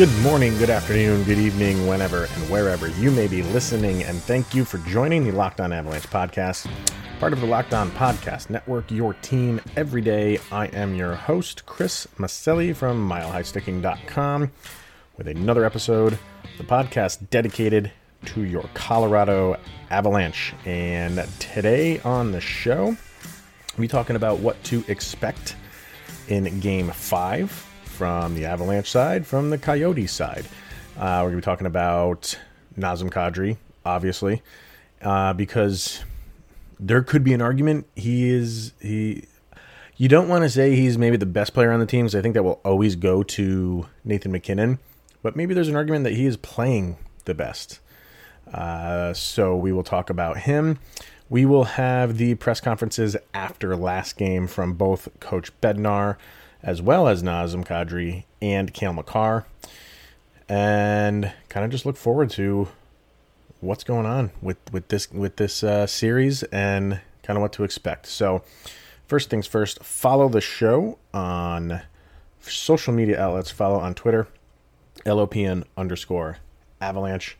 good morning, good afternoon, good evening, whenever and wherever you may be listening, and thank you for joining the Locked On Avalanche podcast, part of the Locked On Podcast Network, your team every day. I am your host, Chris Maselli from MileHighSticking.com, with another episode of the podcast dedicated to your Colorado Avalanche. And today on the show, be talking about what to expect in Game 5 from the Avalanche side, from the Coyote side. Uh, we're going to be talking about Nazem Kadri, obviously, uh, because there could be an argument he is he. You don't want to say he's maybe the best player on the team, because I think that will always go to Nathan MacKinnon. But maybe there's an argument that he is playing the best. Uh, so we will talk about him. We will have the press conferences after last game from both Coach Bednar as well as Nazem Kadri and Cale Makar. And kind of just look forward to what's going on with, with this with this uh, series and kind of what to expect. So, first things first, follow the show on social media outlets. Follow on Twitter, LOPN underscore Avalanche.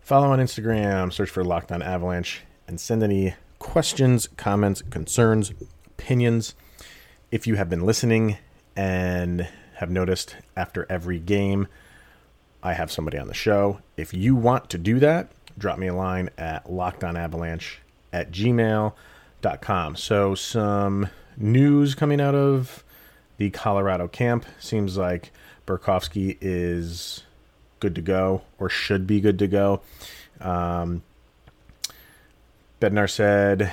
Follow on Instagram, search for Locked On Avalanche, and send any questions, comments, concerns, opinions. If you have been listening and have noticed after every game, I have somebody on the show. If you want to do that, drop me a line at lockedonavalanche at gmail.com. So, some news coming out of the Colorado camp. Seems like Burakovsky is good to go or should be good to go. Um, Bednar said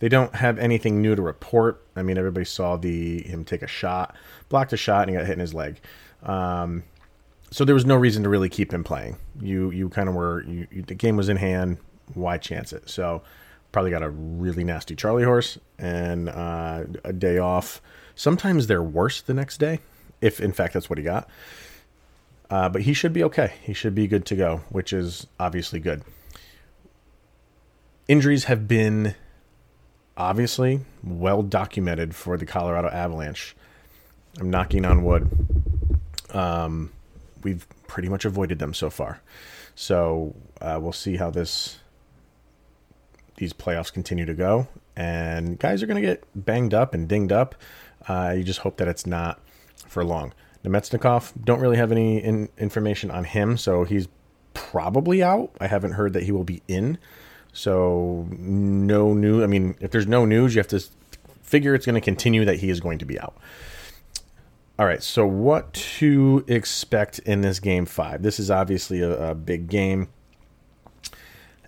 they don't have anything new to report. I mean, everybody saw the him take a shot, blocked a shot, and he got hit in his leg. Um, so there was no reason to really keep him playing. You you kind of were you, you, the game was in hand. Why chance it? So probably got a really nasty Charlie horse and uh, a day off. Sometimes they're worse the next day, if in fact that's what he got. Uh, but he should be okay. He should be good to go, which is obviously good. Injuries have been obviously well documented for the Colorado Avalanche. I'm knocking on wood. Um, we've pretty much avoided them so far. So uh, we'll see how this these playoffs continue to go. And guys are going to get banged up and dinged up. Uh, you just hope that it's not for long. Namestnikov, don't really have any in, information on him, so he's probably out. I haven't heard that he will be in. So no new. I mean, if there's no news, you have to figure it's going to continue that he is going to be out. All right, so what to expect in this game five? This is obviously a, a big game.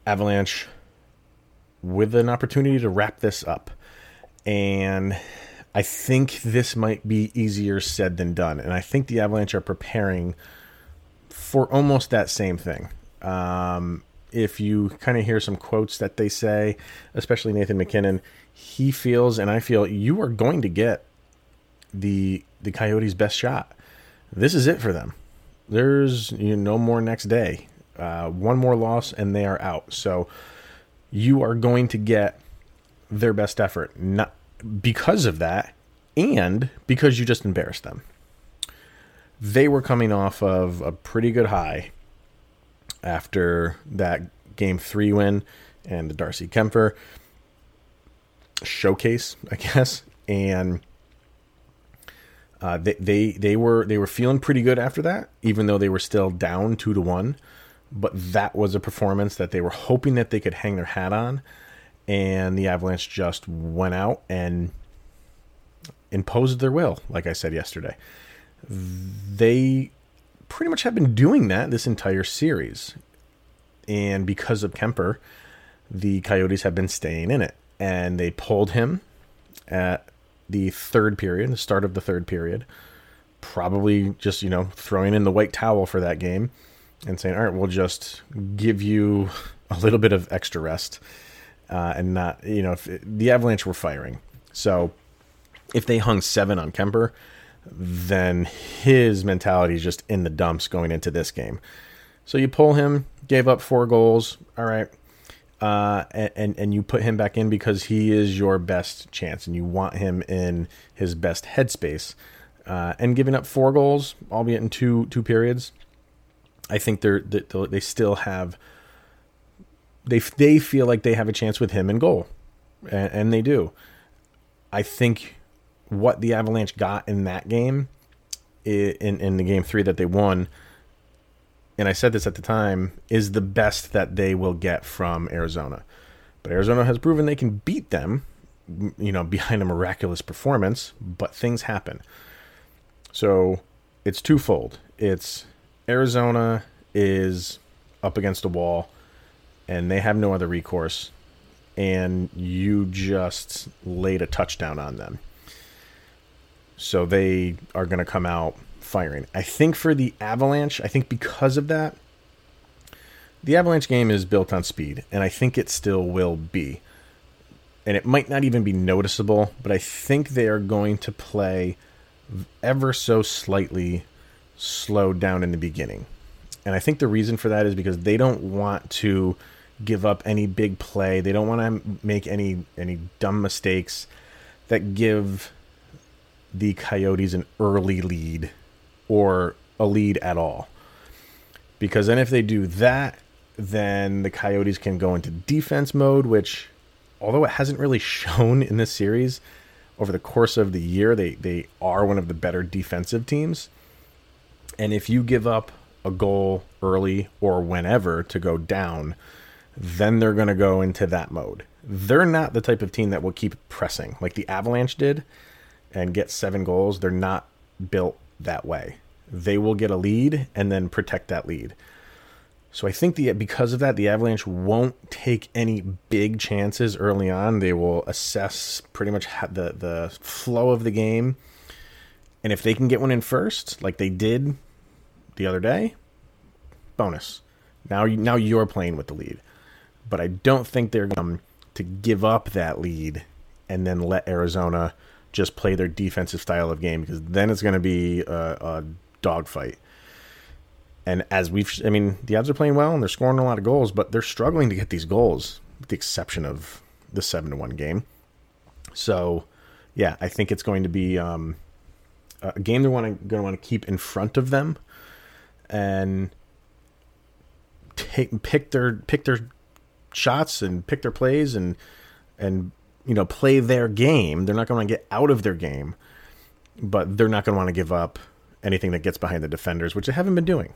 Avalanche with an opportunity to wrap this up. And I think this might be easier said than done. And I think the Avalanche are preparing for almost that same thing. Um, if you kind of hear some quotes that they say, especially Nathan MacKinnon, he feels and I feel you are going to get the the Coyotes' best shot. This is it for them. There's you know, no more next day. Uh, one more loss and they are out. So you are going to get their best effort, not because of that, and because you just embarrassed them. They were coming off of a pretty good high after that game three win and the Darcy Kuemper showcase, I guess, and uh, they, they they were they were feeling pretty good after that, even though they were still down two to one. But that was a performance that they were hoping that they could hang their hat on, and the Avalanche just went out and imposed their will, like I said yesterday. They pretty much have been doing that this entire series. And because of Kuemper, the Coyotes have been staying in it. And they pulled him at the third period, the start of the third period, probably just, you know, throwing in the white towel for that game and saying, all right, we'll just give you a little bit of extra rest uh, and not, you know, if it, the Avalanche were firing. So if they hung seven on Kuemper, then his mentality is just in the dumps going into this game. So you pull him, gave up four goals. All right. Uh, and and you put him back in because he is your best chance, and you want him in his best headspace. uh, and giving up four goals, albeit in two two periods. I think they're they, they still have they they feel like they have a chance with him in goal, and, and they do. I think what the Avalanche got in that game, in in the game three that they won, and I said this at the time, is the best that they will get from Arizona. But Arizona has proven they can beat them, you know, behind a miraculous performance. But things happen, so it's twofold. It's Arizona is up against a wall and they have no other recourse, and you just laid a touchdown on them. So they are going to come out firing. I think for the Avalanche, I think because of that, the Avalanche game is built on speed, and I think it still will be. And it might not even be noticeable, but I think they are going to play ever so slightly slowed down in the beginning. And I think the reason for that is because they don't want to give up any big play. They don't want to make any any dumb mistakes that give the Coyotes an early lead or a lead at all. Because then if they do that, then the Coyotes can go into defense mode, which although it hasn't really shown in this series over the course of the year, they they are one of the better defensive teams. And if you give up a goal early or whenever to go down, then they're going to go into that mode. They're not the type of team that will keep pressing like the Avalanche did and get seven goals. They're not built that way. They will get a lead and then protect that lead. So I think the because of that, the Avalanche won't take any big chances early on. They will assess pretty much the the flow of the game, and if they can get one in first, like they did the other day, bonus. Now you now you're playing with the lead but I don't think they're going um, to give up that lead and then let Arizona just play their defensive style of game because then it's going to be a, a dogfight. And as we've, I mean, the Avs are playing well and they're scoring a lot of goals, but they're struggling to get these goals, with the exception of the seven to one game. So, yeah, I think it's going to be um, a game they're going to want to keep in front of them, and take pick their pick their shots and pick their plays and and you know play their game. They're not going to get out of their game, but they're not going to want to give up anything that gets behind the defenders, which they haven't been doing.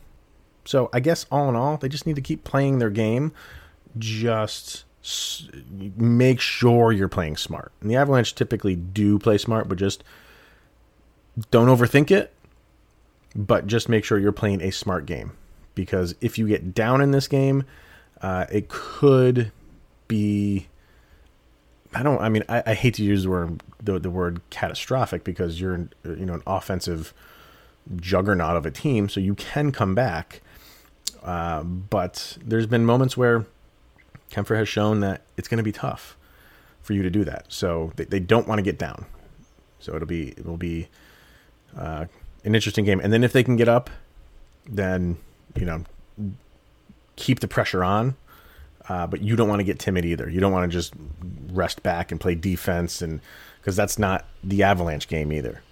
So I guess all in all, they just need to keep playing their game. Just make sure you're playing smart. And the Avalanche typically do play smart, but just don't overthink it. But just make sure you're playing a smart game. Because if you get down in this game, uh, it could be. I don't. I mean, I, I hate to use the word the, the word catastrophic because you're you know an offensive juggernaut of a team, so you can come back. Uh, but there's been moments where Kuemper has shown that it's going to be tough for you to do that. So they, they don't want to get down. So it'll be it'll be uh, an interesting game. And then if they can get up, then you know keep the pressure on, uh, but you don't want to get timid either. You don't want to just rest back and play defense, and because that's not the Avalanche game either.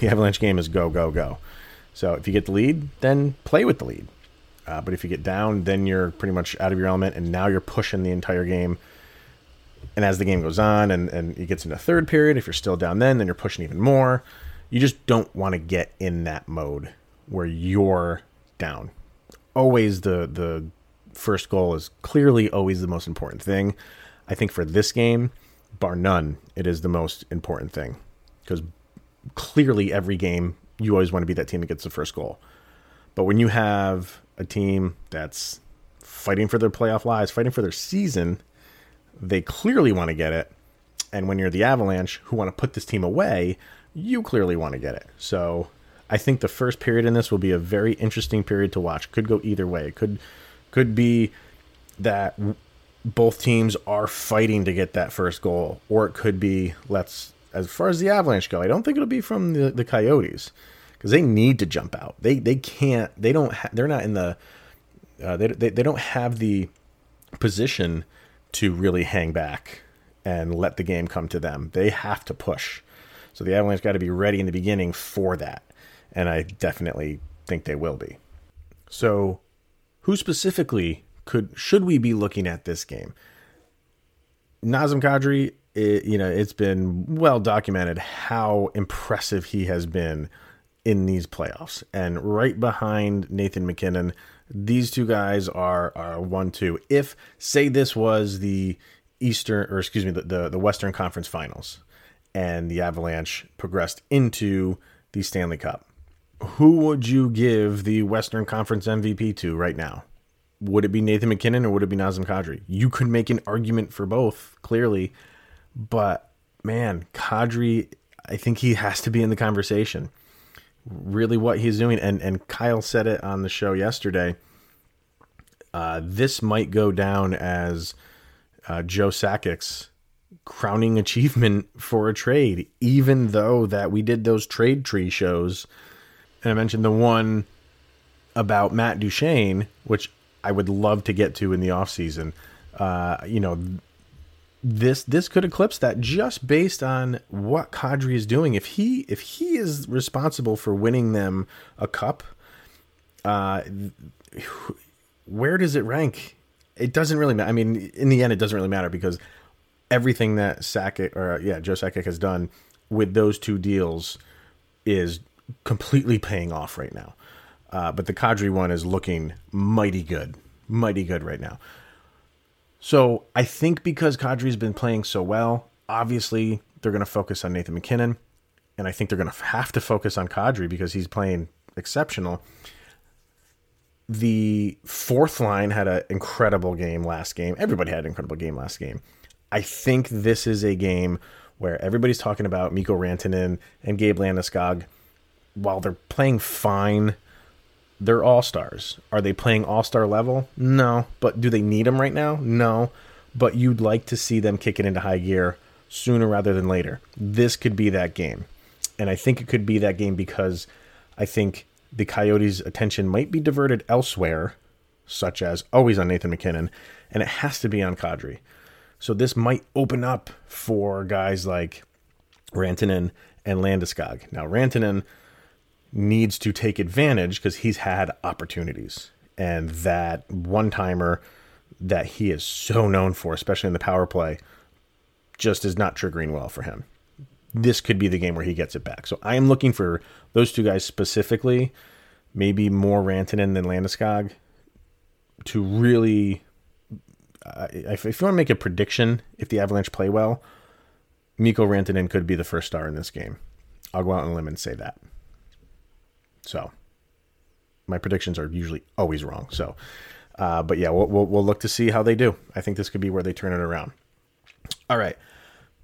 The Avalanche game is go go go. So if you get the lead, then play with the lead. Uh, but if you get down, then you're pretty much out of your element, and now you're pushing the entire game. And as the game goes on, and and it gets into third period, if you're still down, then then you're pushing even more. You just don't want to get in that mode where you're down always the the first goal is clearly always the most important thing. I think for this game, bar none, it is the most important thing because clearly every game you always want to be that team that gets the first goal. But when you have a team that's fighting for their playoff lives, fighting for their season, they clearly want to get it. And when you're the Avalanche who want to put this team away, you clearly want to get it. So I think the first period in this will be a very interesting period to watch. Could go either way. It could could be that both teams are fighting to get that first goal, or it could be let's as far as the Avalanche go. I don't think it'll be from the, the Coyotes because they need to jump out. They they can't. They don't. Ha- they're not in the. Uh, they, they they don't have the position to really hang back and let the game come to them. They have to push. So the Avalanche got to be ready in the beginning for that. And I definitely think they will be. So, who specifically could should we be looking at this game? Nazem Kadri, it, you know, it's been well documented how impressive he has been in these playoffs. And right behind Nathan MacKinnon, these two guys are are one two. If say this was the Eastern or excuse me the, the, the Western Conference Finals, and the Avalanche progressed into the Stanley Cup, who would you give the Western Conference MVP to right now? Would it be Nathan MacKinnon or would it be Nazem Kadri? You could make an argument for both, clearly, but man, Kadri, I think he has to be in the conversation really what he's doing. And and Kyle said it on the show yesterday. Uh, this might go down as uh, Joe Sakic's crowning achievement for a trade, even though that we did those trade tree shows. And I mentioned the one about Matt Duchene, which I would love to get to in the off season. Uh, you know, this this could eclipse that just based on what Kadri is doing. If he if he is responsible for winning them a cup, uh, where does it rank? It doesn't really matter. I mean, in the end, it doesn't really matter because everything that Sakic or yeah Joe Sakic has done with those two deals is completely paying off right now. Uh, but the Kadri one is looking mighty good, mighty good right now. So I think because Kadri's been playing so well, obviously they're going to focus on Nathan MacKinnon, and I think they're going to have to focus on Kadri because he's playing exceptional. The fourth line had an incredible game last game. Everybody had an incredible game last game. I think this is a game where everybody's talking about Mikko Rantanen and Gabe Landeskog. While they're playing fine, they're all stars. Are they playing all star level? No. But do they need them right now? No. But you'd like to see them kick it into high gear sooner rather than later. This could be that game. And I think it could be that game because I think the Coyotes' attention might be diverted elsewhere, such as always on Nathan MacKinnon, and it has to be on Kadri. So this might open up for guys like Rantanen and Landeskog. Now, Rantanen needs to take advantage because he's had opportunities. And that one timer that he is so known for, especially in the power play, just is not triggering well for him. This could be the game where he gets it back. So I am looking for those two guys specifically, maybe more Rantanen than Landeskog, to really. Uh, if, if you want to make a prediction, if the Avalanche play well, Mikko Rantanen could be the first star in this game. I'll go out on a limb and say that. So my predictions are usually always wrong. So, uh, but yeah, we'll, we'll, we'll look to see how they do. I think this could be where they turn it around. All right.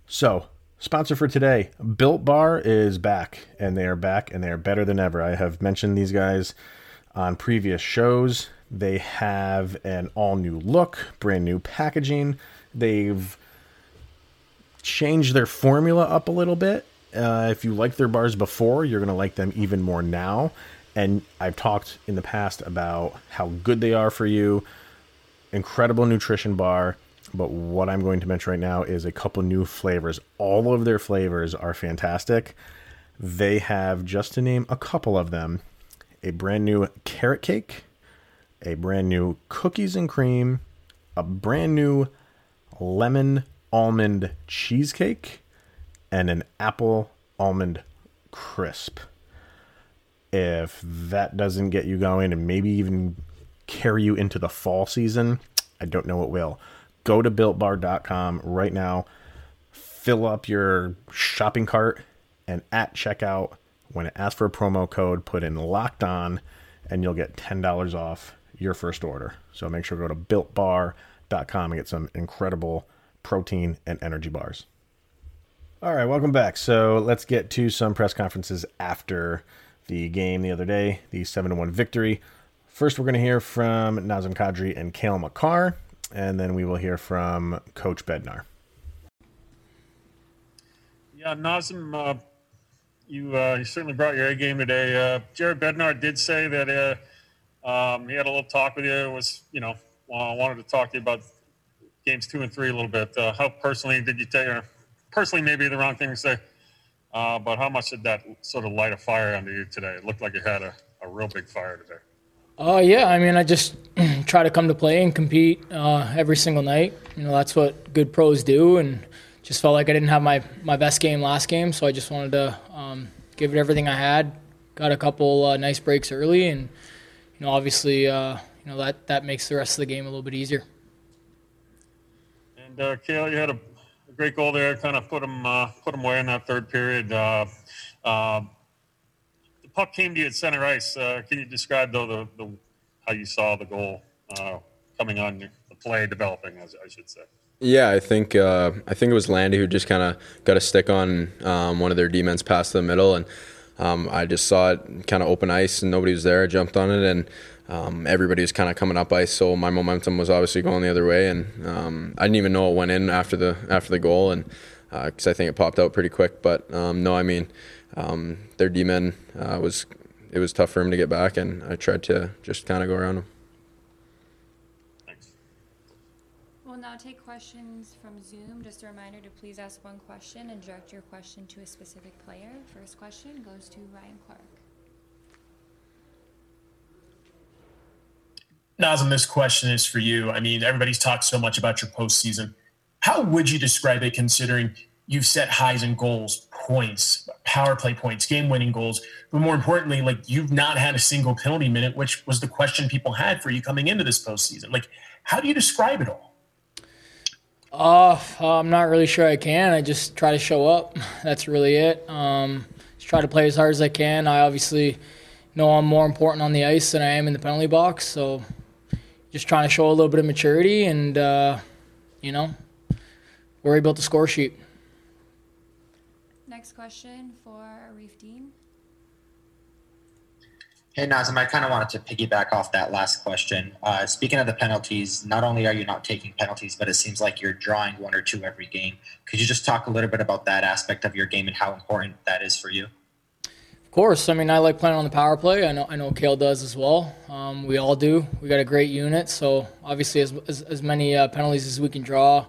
So, sponsor for today, Built Bar is back, and they are back, and they are better than ever. I have mentioned these guys on previous shows. They have an all new look, brand new packaging. They've changed their formula up a little bit uh, if you liked their bars before, you're going to like them even more now. And I've talked in the past about how good they are for you. Incredible nutrition bar. But what I'm going to mention right now is a couple new flavors. All of their flavors are fantastic. They have, just to name a couple of them, a brand new carrot cake, a brand new cookies and cream, a brand new lemon almond cheesecake, and an apple almond crisp. If that doesn't get you going and maybe even carry you into the fall season, I don't know what will. Go to builtbar.com right now, fill up your shopping cart, and at checkout, when it asks for a promo code, put in locked on, and you'll get $10 off your first order. So make sure to go to builtbar.com and get some incredible protein and energy bars. All right, welcome back. So let's get to some press conferences after the game the other day, the 7 1 victory. First, we're going to hear from Nazem Kadri and Cale Makar, and then we will hear from Coach Bednar. Yeah, Nazem, uh, you, uh, you certainly brought your A game today. Uh, Jared Bednar did say that uh, um, he had a little talk with you. Was you know wanted to talk to you about games two and three a little bit. Uh, how personally did you take? Or personally maybe the wrong thing to say. Uh, but how much did that sort of light a fire under you today? It looked like you had a, a real big fire today. Oh uh, yeah, I mean, I just try to come to play and compete uh, every single night. You know, that's what good pros do, and just felt like I didn't have my, my best game last game, so I just wanted to um, give it everything I had. Got a couple uh, nice breaks early, and you know, obviously, uh, you know that that makes the rest of the game a little bit easier. And uh, Cale, you had a, a, great goal there, kind of put them uh, put them away in that third period. Uh, uh, the puck came to you at center ice. can you describe though the, the how you saw the goal coming on the play developing, as I should say? Yeah, I think uh, I think it was Landy who just kind of got a stick on um, one of their D-men past the middle, and um, I just saw it kind of open ice and nobody was there. I jumped on it and um, everybody was kind of coming up ice, so my momentum was obviously going the other way, and um, I didn't even know it went in after the after the goal, and because uh, I think it popped out pretty quick. But um, no, I mean um, their D-man uh, was it was tough for him to get back, and I tried to just kind of go around him. Thanks. Well now take questions from Zoom. Just a reminder to please ask one question and direct your question to a specific player. First question goes to Ryan Clark. Nazem, this question is for you. I mean, everybody's talked so much about your postseason. How would you describe it considering you've set highs in goals, points, power play points, game winning goals, but more importantly, like you've not had a single penalty minute, which was the question people had for you coming into this postseason. Like, how do you describe it all? Uh, I'm not really sure I can. I just try to show up. That's really it. Um, just try to play as hard as I can. I obviously know I'm more important on the ice than I am in the penalty box, so just trying to show a little bit of maturity and, uh, you know, worry about the score sheet. Next question for Arif Dean. Hey, Nazem, I kind of wanted to piggyback off that last question. Uh, speaking of the penalties, not only are you not taking penalties, but it seems like you're drawing one or two every game. Could you just talk a little bit about that aspect of your game and how important that is for you? Of course. I mean, I like playing on the power play. I know, I know Cale does as well. Um, we all do. We got a great unit, so obviously, as as, as many uh, penalties as we can draw,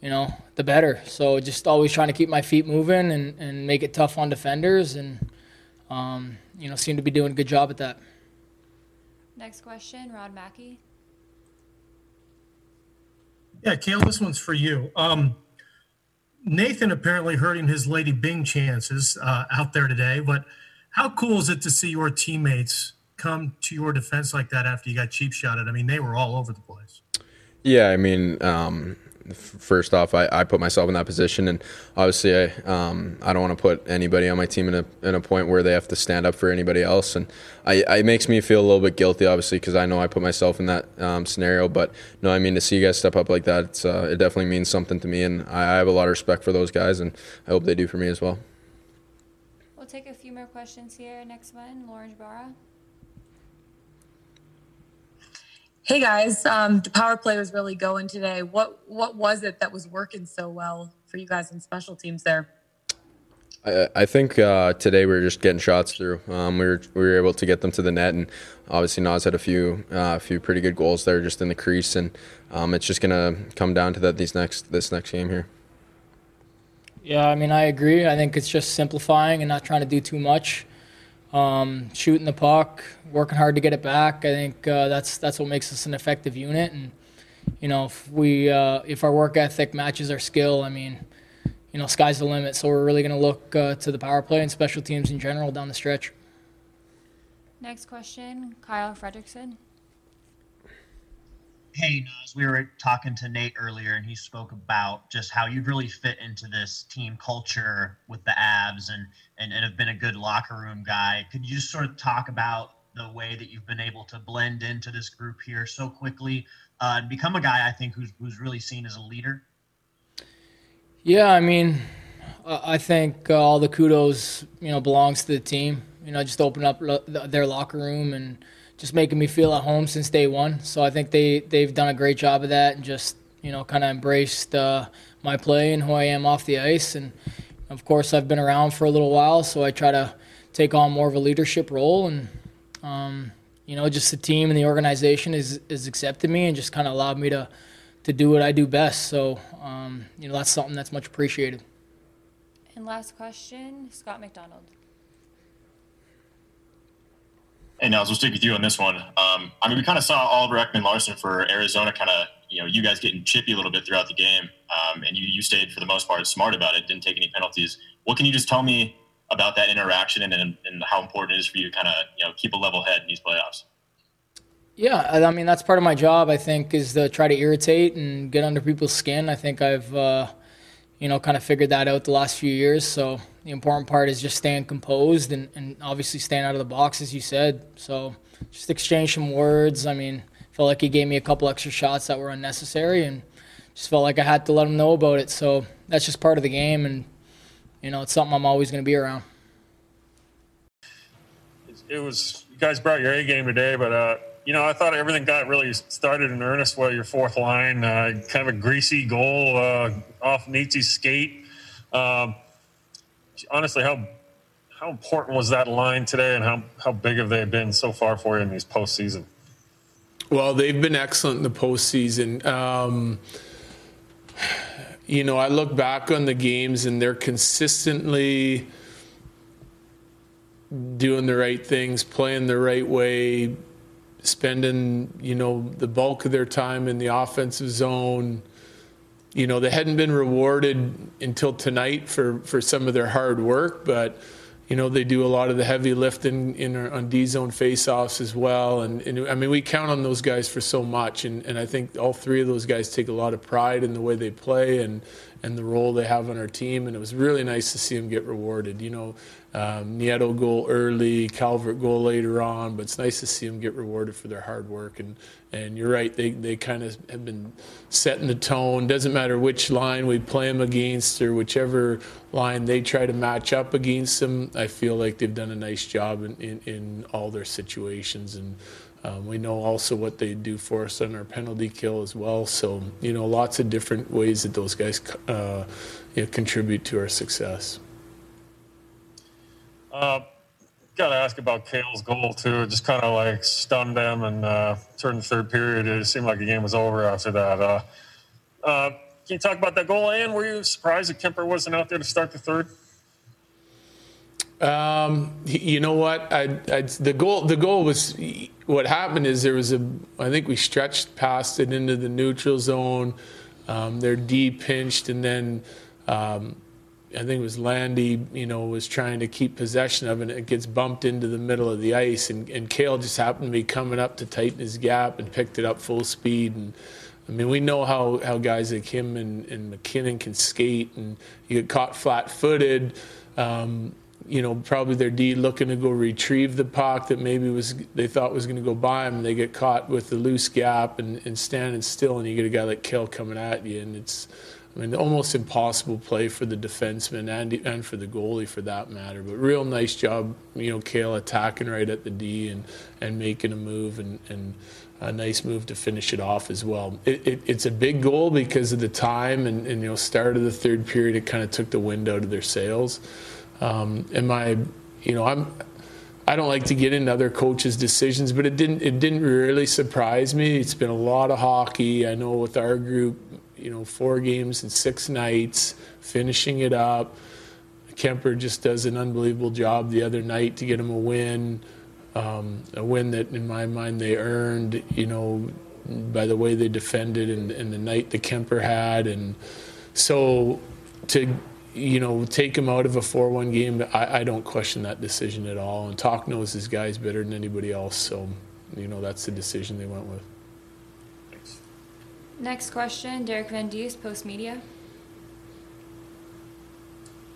you know, the better. So just always trying to keep my feet moving and, and make it tough on defenders and. Um, you know, seem to be doing a good job at that. Next question, Rod Mackey. Yeah, Cale, this one's for you. Um, Nathan apparently hurting his Lady Byng chances uh, out there today, but how cool is it to see your teammates come to your defense like that after you got cheap shotted? I mean, they were all over the place. Yeah, I mean, um, first off, I, I put myself in that position, and obviously, I um, I don't want to put anybody on my team in a in a point where they have to stand up for anybody else, and I, it makes me feel a little bit guilty, obviously, because I know I put myself in that um, scenario. But no, I mean to see you guys step up like that, uh, it definitely means something to me, and I, I have a lot of respect for those guys, and I hope they do for me as well. We'll take a few more questions here. Next one, Lauren Barra. Hey guys, um, the power play was really going today. What what was it that was working so well for you guys in special teams there? I, I think uh, today we were just getting shots through. Um, we were we were able to get them to the net, and obviously Nas had a few uh, a few pretty good goals there just in the crease, and um, it's just gonna come down to that these next this next game here. Yeah, I mean I agree. I think it's just simplifying and not trying to do too much um, shooting the puck, working hard to get it back. I think uh, that's that's what makes us an effective unit. And you know, if we uh, if our work ethic matches our skill, I mean, you know, sky's the limit. So we're really going to look uh, to the power play and special teams in general down the stretch. Next question, Kyle Fredrickson. Hey, Naz, we were talking to Nate earlier, and he spoke about just how you'd really fit into this team culture with the Avs, and, and, and have been a good locker room guy. Could you just sort of talk about the way that you've been able to blend into this group here so quickly uh, and become a guy I think who's, who's really seen as a leader? Yeah, I mean, I think uh, all the kudos, you know, belongs to the team. You know, just open up their locker room and – just making me feel at home since day one. So I think they they've done a great job of that and just you know kind of embraced uh, my play and who I am off the ice. And of course, I've been around for a little while, so I try to take on more of a leadership role and. Um, you know, just the team and the organization is is accepted me and just kind of allowed me to to do what I do best. So, um, you know, that's something that's much appreciated. And last question, Scott McDonald. Hey, Nels, we'll stick with you on this one. Um, I mean, we kind of saw Oliver Ekman-Larsson for Arizona kind of, you know, you guys getting chippy a little bit throughout the game. Um, and you, you stayed, for the most part, smart about it, didn't take any penalties. What can you just tell me about that interaction and, and, and how important it is for you to kind of, you know, keep a level head in these playoffs? Yeah, I mean that's part of my job. I think is to try to irritate and get under people's skin. I think I've, uh, you know, kind of figured that out the last few years. So the important part is just staying composed and, and obviously staying out of the box, as you said. So just exchange some words. I mean, felt like he gave me a couple extra shots that were unnecessary, and just felt like I had to let him know about it. So that's just part of the game, and you know, it's something I'm always going to be around. It was you guys brought your A game today, but uh, you know, I thought everything got really started in earnest. Well, your fourth line, uh, kind of a greasy goal uh, off Nieto's skate. Um, honestly, how how important was that line today, and how how big have they been so far for you in these postseason? Well, they've been excellent in the postseason. Um, you know, I look back on the games, and they're consistently doing the right things, playing the right way, spending, you know, the bulk of their time in the offensive zone. You know, they hadn't been rewarded until tonight for, for some of their hard work, but, you know, they do a lot of the heavy lifting in, on D zone faceoffs as well. And, and, I mean, we count on those guys for so much. And, and I think all three of those guys take a lot of pride in the way they play and, and the role they have on our team. And it was really nice to see them get rewarded. You know, um, Nieto goal early, Calvert goal later on, but it's nice to see them get rewarded for their hard work. And and you're right, they they kind of have been setting the tone. Doesn't matter which line we play them against or whichever line they try to match up against them. I feel like they've done a nice job in in, in all their situations and. Um, we know also what they do for us on our penalty kill as well. So, you know, lots of different ways that those guys uh, you know, contribute to our success. Uh, Got to ask about Cale's goal too. It just kind of like stunned them and uh, turned the third period. It seemed like the game was over after that. Uh, uh, can you talk about that goal? And were you surprised that Kuemper wasn't out there to start the third? Um, you know what? I, I, the goal, the goal was what happened is there was a. I think we stretched past it into the neutral zone. Um, they're deep pinched, and then um, I think it was Landy, you know, was trying to keep possession of it. And it gets bumped into the middle of the ice, and, and Cale just happened to be coming up to tighten his gap and picked it up full speed. And I mean, we know how, how guys like him and, and MacKinnon can skate, and you get caught flat-footed. Um, you know, probably their D looking to go retrieve the puck that maybe was they thought was going to go by them. They get caught with the loose gap and, and standing still, and you get a guy like Cale coming at you, and it's I mean, almost impossible play for the defenseman and and for the goalie for that matter. But real nice job, you know, Cale attacking right at the D and and making a move and and a nice move to finish it off as well. It, it, it's a big goal because of the time and, and you know start of the third period. It kind of took the wind out of their sails. Um, and my, you know, I'm. I don't like to get into other coaches' decisions, but it didn't. It didn't really surprise me. It's been a lot of hockey. I know with our group, you know, four games in six nights, finishing it up. Kuemper just does an unbelievable job the other night to get him a win, um, a win that in my mind they earned, you know, by the way they defended and, and the night that Kuemper had. And so to, you know, take him out of a 4 1 game, I, I don't question that decision at all. And Talk knows his guys better than anybody else. So, you know, that's the decision they went with. Next question, Derek Van Diest, Postmedia.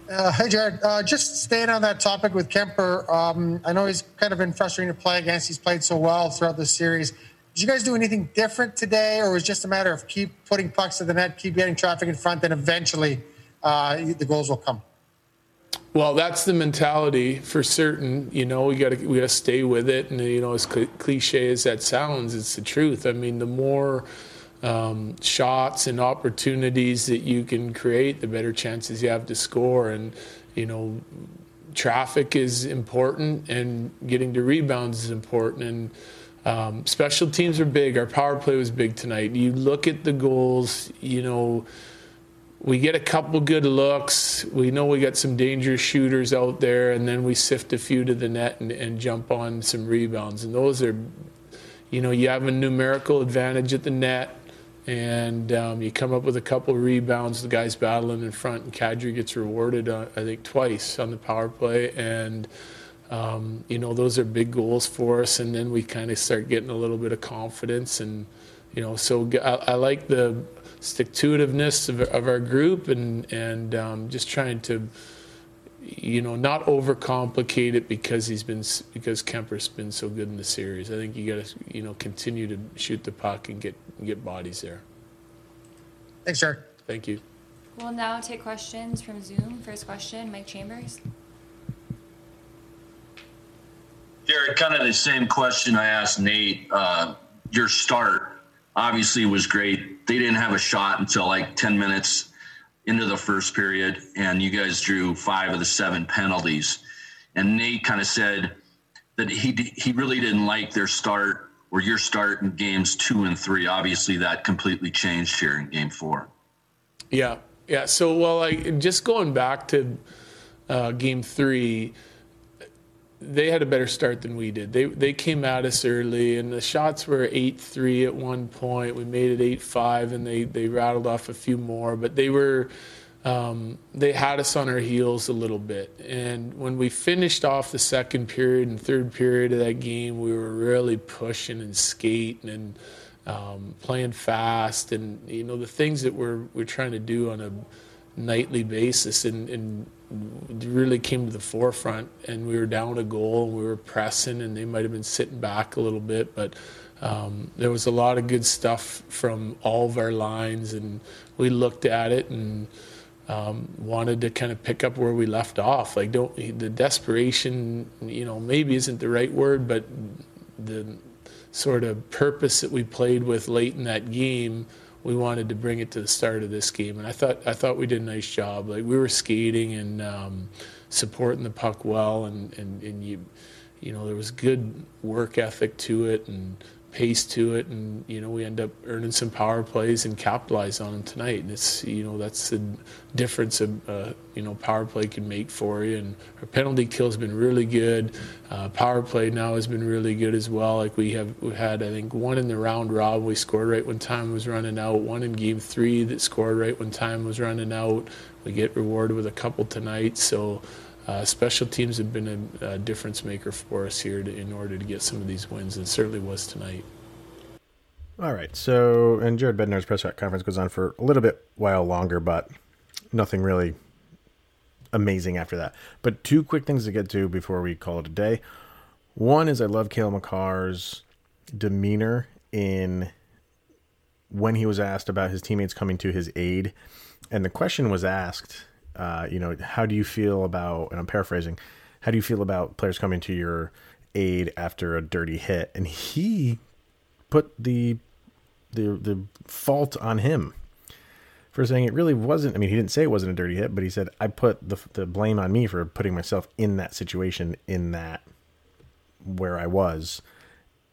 Uh, hey, Jared. Uh, just staying on that topic with Kuemper, Um, I know he's kind of been frustrating to play against. He's played so well throughout the series. Did you guys do anything different today, or was it just a matter of keep putting pucks to the net, keep getting traffic in front, and eventually uh, the goals will come? Well, that's the mentality for certain. You know, we got to we got to stay with it, and you know, as cliche as that sounds, it's the truth. I mean, the more um, shots and opportunities that you can create, the better chances you have to score. And, you know, traffic is important and getting to rebounds is important. And um, special teams are big. Our power play was big tonight. You look at the goals, you know, we get a couple good looks. We know we got some dangerous shooters out there, and then we sift a few to the net and, and jump on some rebounds. And those are, you know, you have a numerical advantage at the net, and um, you come up with a couple rebounds. The guys battling in front, and Kadri gets rewarded, uh, I think, twice on the power play. And um, you know, those are big goals for us. And then we kind of start getting a little bit of confidence, and you know, so I, I like the stick to itiveness of, of our group and and um, just trying to you know not overcomplicate it because he's been because Kuemper's been so good in the series. I think you got to you know continue to shoot the puck and get get bodies there. Thanks, Jared. Thank you. We'll now take questions from Zoom. First question, Mike Chambers. Jared, kind of the same question I asked Nate. Uh, your start obviously was great. They didn't have a shot until like 10 minutes into the first period, and you guys drew five of the seven penalties. And Nate kind of said that he he really didn't like their start or your start in games two and three. Obviously, that completely changed here in game four. Yeah, yeah. So, well, like just going back to uh, game three they had a better start than we did. They they came at us early, and the shots were eight three at one point. We made it eight five, and they they rattled off a few more, but they were. Um, they had us on our heels a little bit. And when we finished off the second period and third period of that game, we were really pushing and skating and um, playing fast, and you know the things that we're we're trying to do on a nightly basis, and, and really came to the forefront and we were down a goal and we were pressing and they might have been sitting back a little bit but um, there was a lot of good stuff from all of our lines and we looked at it and um, wanted to kind of pick up where we left off. Like don't the desperation you know maybe isn't the right word but the sort of purpose that we played with late in that game we wanted to bring it to the start of this game, and I thought I thought we did a nice job. Like we were skating and um, supporting the puck well, and, and, and you you know there was good work ethic to it and pace to it, and you know we end up earning some power plays and capitalize on them tonight. And it's you know that's the difference a uh, you know power play can make for you. And our penalty kill has been really good. Uh, power play now has been really good as well. Like we have we had I think one in the round rob we scored right when time was running out. One in game three that scored right when time was running out. We get rewarded with a couple tonight. So. Uh, special teams have been a, a, difference maker for us here to, in order to get some of these wins, and certainly was tonight. All right. So, and Jared Bednar's press conference goes on for a little bit while longer, but nothing really amazing after that. But two quick things to get to before we call it a day. One is I love Cale Makar's demeanor in when he was asked about his teammates coming to his aid, and the question was asked uh, you know, how do you feel about, and I'm paraphrasing, how do you feel about players coming to your aid after a dirty hit? And he put the the the fault on him for saying it really wasn't. I mean, he didn't say it wasn't a dirty hit, but he said I put the the blame on me for putting myself in that situation, in that where I was,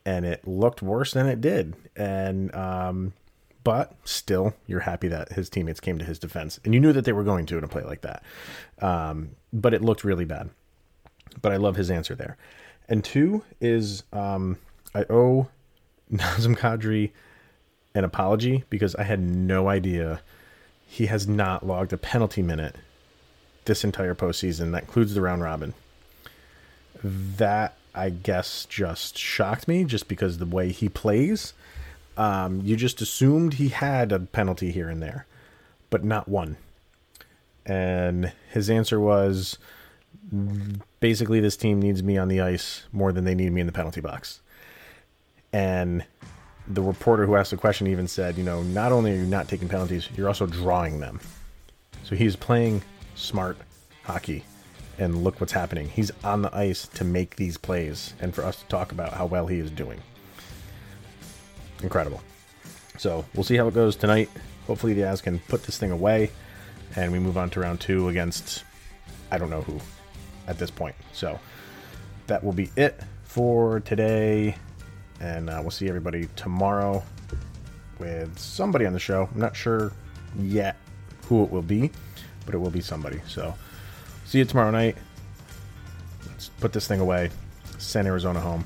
and it looked worse than it did. And um, but still, you're happy that his teammates came to his defense, and you knew that they were going to in a play like that. Um, but it looked really bad. But I love his answer there. And two is um, I owe Nazem Kadri an apology because I had no idea he has not logged a penalty minute this entire postseason. That includes the round robin. That I guess just shocked me just because the way he plays um, you just assumed he had a penalty here and there, but not one. And his answer was basically, this team needs me on the ice more than they need me in the penalty box. And the reporter who asked the question even said, you know, not only are you not taking penalties, you're also drawing them. So he's playing smart hockey. And look what's happening. He's on the ice to make these plays and for us to talk about how well he is doing incredible. So we'll see how it goes tonight. Hopefully, the Avs can put this thing away, and we move on to round two against I don't know who at this point. So that will be it for today, and uh, we'll see everybody tomorrow with somebody on the show. I'm not sure yet who it will be, but it will be somebody. So, see you tomorrow night. Let's put this thing away. Send Arizona home.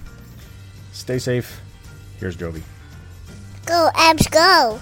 Stay safe. Here's Jovi. Go, Avs, go.